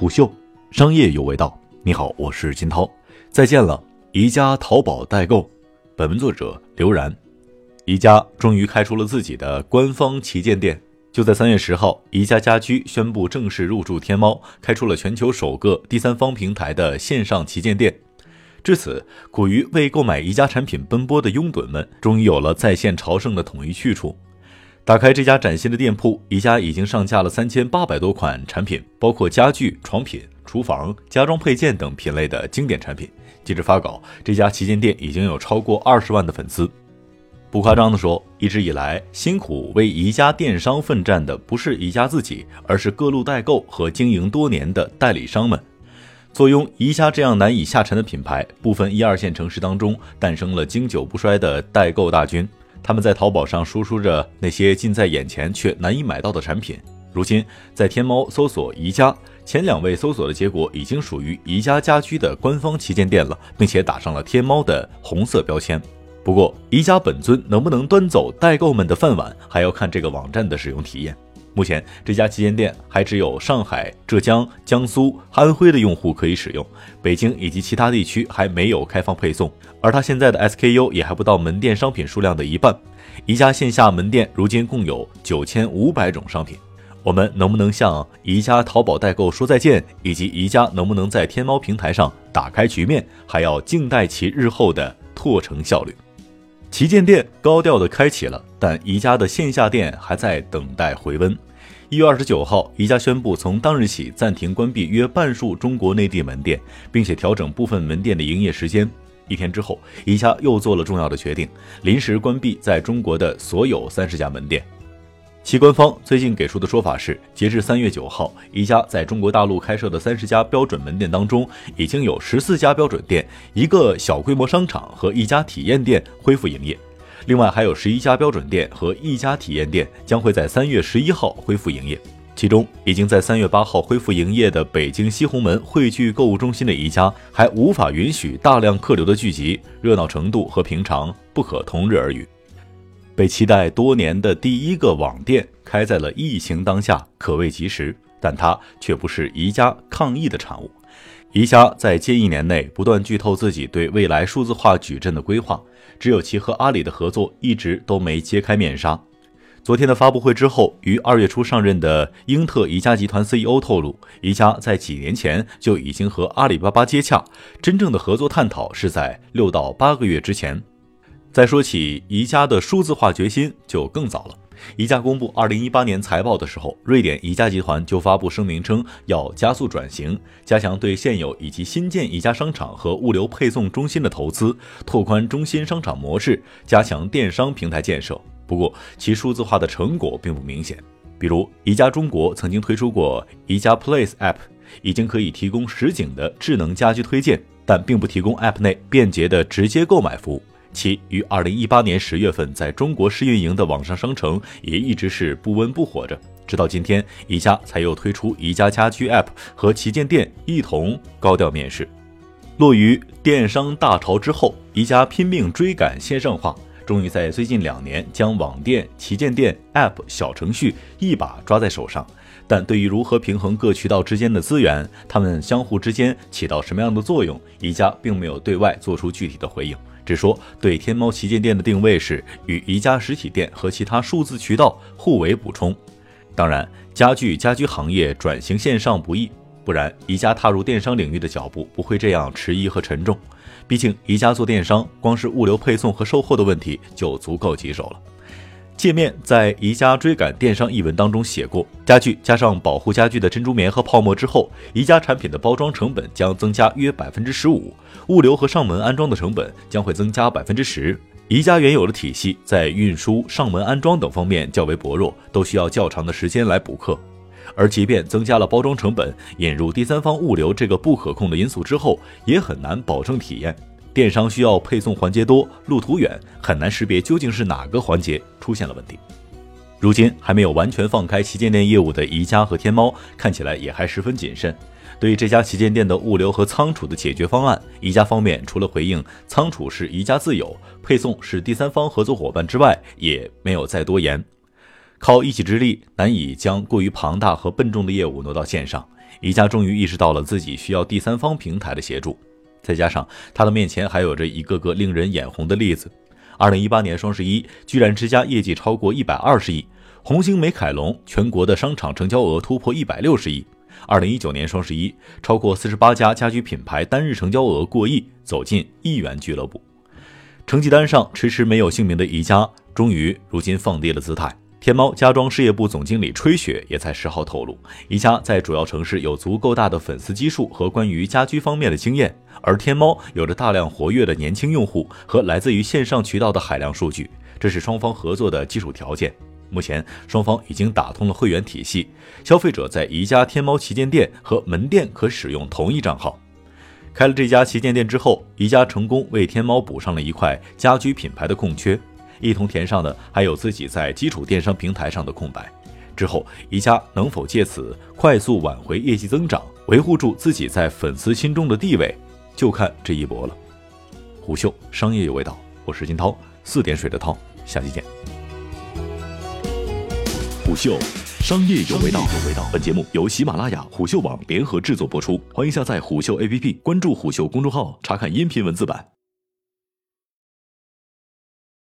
虎嗅，商业有味道。你好，我是金涛。再见了，宜家淘宝代购。本文作者刘然。宜家终于开出了自己的官方旗舰店。就在三月十号，宜家家居宣布正式入驻天猫，开出了全球首个第三方平台的线上旗舰店。至此，苦于为购买宜家产品奔波的拥趸们，终于有了在线朝圣的统一去处。打开这家崭新的店铺，宜家已经上架了三千八百多款产品，包括家具、床品、厨房、家装配件等品类的经典产品。截至发稿，这家旗舰店已经有超过二十万的粉丝。不夸张地说，一直以来辛苦为宜家电商奋战的不是宜家自己，而是各路代购和经营多年的代理商们。坐拥宜家这样难以下沉的品牌，部分一二线城市当中诞生了经久不衰的代购大军。他们在淘宝上输出着那些近在眼前却难以买到的产品。如今，在天猫搜索宜家，前两位搜索的结果已经属于宜家家居的官方旗舰店了，并且打上了天猫的红色标签。不过，宜家本尊能不能端走代购们的饭碗，还要看这个网站的使用体验。目前，这家旗舰店还只有上海、浙江、江苏、安徽的用户可以使用，北京以及其他地区还没有开放配送。而它现在的 SKU 也还不到门店商品数量的一半。宜家线下门店如今共有九千五百种商品。我们能不能向宜家淘宝代购说再见，以及宜家能不能在天猫平台上打开局面，还要静待其日后的拓城效率。旗舰店高调的开启了，但宜家的线下店还在等待回温。一月二十九号，宜家宣布从当日起暂停关闭约半数中国内地门店，并且调整部分门店的营业时间。一天之后，宜家又做了重要的决定，临时关闭在中国的所有三十家门店。其官方最近给出的说法是，截至三月九号，宜家在中国大陆开设的三十家标准门店当中，已经有十四家标准店、一个小规模商场和一家体验店恢复营业。另外还有十一家标准店和一家体验店将会在三月十一号恢复营业。其中，已经在三月八号恢复营业的北京西红门汇聚购物中心的宜家，还无法允许大量客流的聚集，热闹程度和平常不可同日而语。被期待多年的第一个网店开在了疫情当下，可谓及时，但它却不是宜家抗疫的产物。宜家在近一年内不断剧透自己对未来数字化矩阵的规划，只有其和阿里的合作一直都没揭开面纱。昨天的发布会之后，于二月初上任的英特宜家集团 CEO 透露，宜家在几年前就已经和阿里巴巴接洽，真正的合作探讨是在六到八个月之前。再说起宜家的数字化决心，就更早了。宜家公布二零一八年财报的时候，瑞典宜家集团就发布声明称，要加速转型，加强对现有以及新建宜家商场和物流配送中心的投资，拓宽中心商场模式，加强电商平台建设。不过，其数字化的成果并不明显。比如，宜家中国曾经推出过宜家 Place App，已经可以提供实景的智能家居推荐，但并不提供 App 内便捷的直接购买服务。其于二零一八年十月份在中国试运营的网上商城也一直是不温不火着，直到今天，宜家才又推出宜家家居 App 和旗舰店一同高调面世。落于电商大潮之后，宜家拼命追赶线上化，终于在最近两年将网店、旗舰店、App、小程序一把抓在手上。但对于如何平衡各渠道之间的资源，他们相互之间起到什么样的作用，宜家并没有对外做出具体的回应。只说对天猫旗舰店的定位是与宜家实体店和其他数字渠道互为补充。当然，家具家居行业转型线上不易，不然宜家踏入电商领域的脚步不会这样迟疑和沉重。毕竟宜家做电商，光是物流配送和售后的问题就足够棘手了。界面在宜家追赶电商一文当中写过，家具加上保护家具的珍珠棉和泡沫之后，宜家产品的包装成本将增加约百分之十五，物流和上门安装的成本将会增加百分之十。宜家原有的体系在运输、上门安装等方面较为薄弱，都需要较长的时间来补课。而即便增加了包装成本，引入第三方物流这个不可控的因素之后，也很难保证体验。电商需要配送环节多，路途远，很难识别究竟是哪个环节出现了问题。如今还没有完全放开旗舰店业务的宜家和天猫，看起来也还十分谨慎。对于这家旗舰店的物流和仓储的解决方案，宜家方面除了回应仓储是宜家自有，配送是第三方合作伙伴之外，也没有再多言。靠一己之力难以将过于庞大和笨重的业务挪到线上，宜家终于意识到了自己需要第三方平台的协助。再加上他的面前还有着一个个令人眼红的例子：二零一八年双十一，居然之家业绩超过一百二十亿；红星美凯龙全国的商场成交额突破一百六十亿。二零一九年双十一，超过四十八家家居品牌单日成交额过亿，走进亿元俱乐部。成绩单上迟迟没有姓名的宜家，终于如今放低了姿态。天猫家装事业部总经理吹雪也在十号透露，宜家在主要城市有足够大的粉丝基数和关于家居方面的经验，而天猫有着大量活跃的年轻用户和来自于线上渠道的海量数据，这是双方合作的基础条件。目前双方已经打通了会员体系，消费者在宜家天猫旗舰店和门店可使用同一账号。开了这家旗舰店之后，宜家成功为天猫补上了一块家居品牌的空缺。一同填上的还有自己在基础电商平台上的空白。之后，宜家能否借此快速挽回业绩增长，维护住自己在粉丝心中的地位，就看这一搏了。虎嗅商业有味道，我是金涛，四点水的涛，下期见。虎嗅商业有味道，本节目由喜马拉雅、虎嗅网联合制作播出，欢迎下载虎嗅 APP，关注虎嗅公众号，查看音频文字版。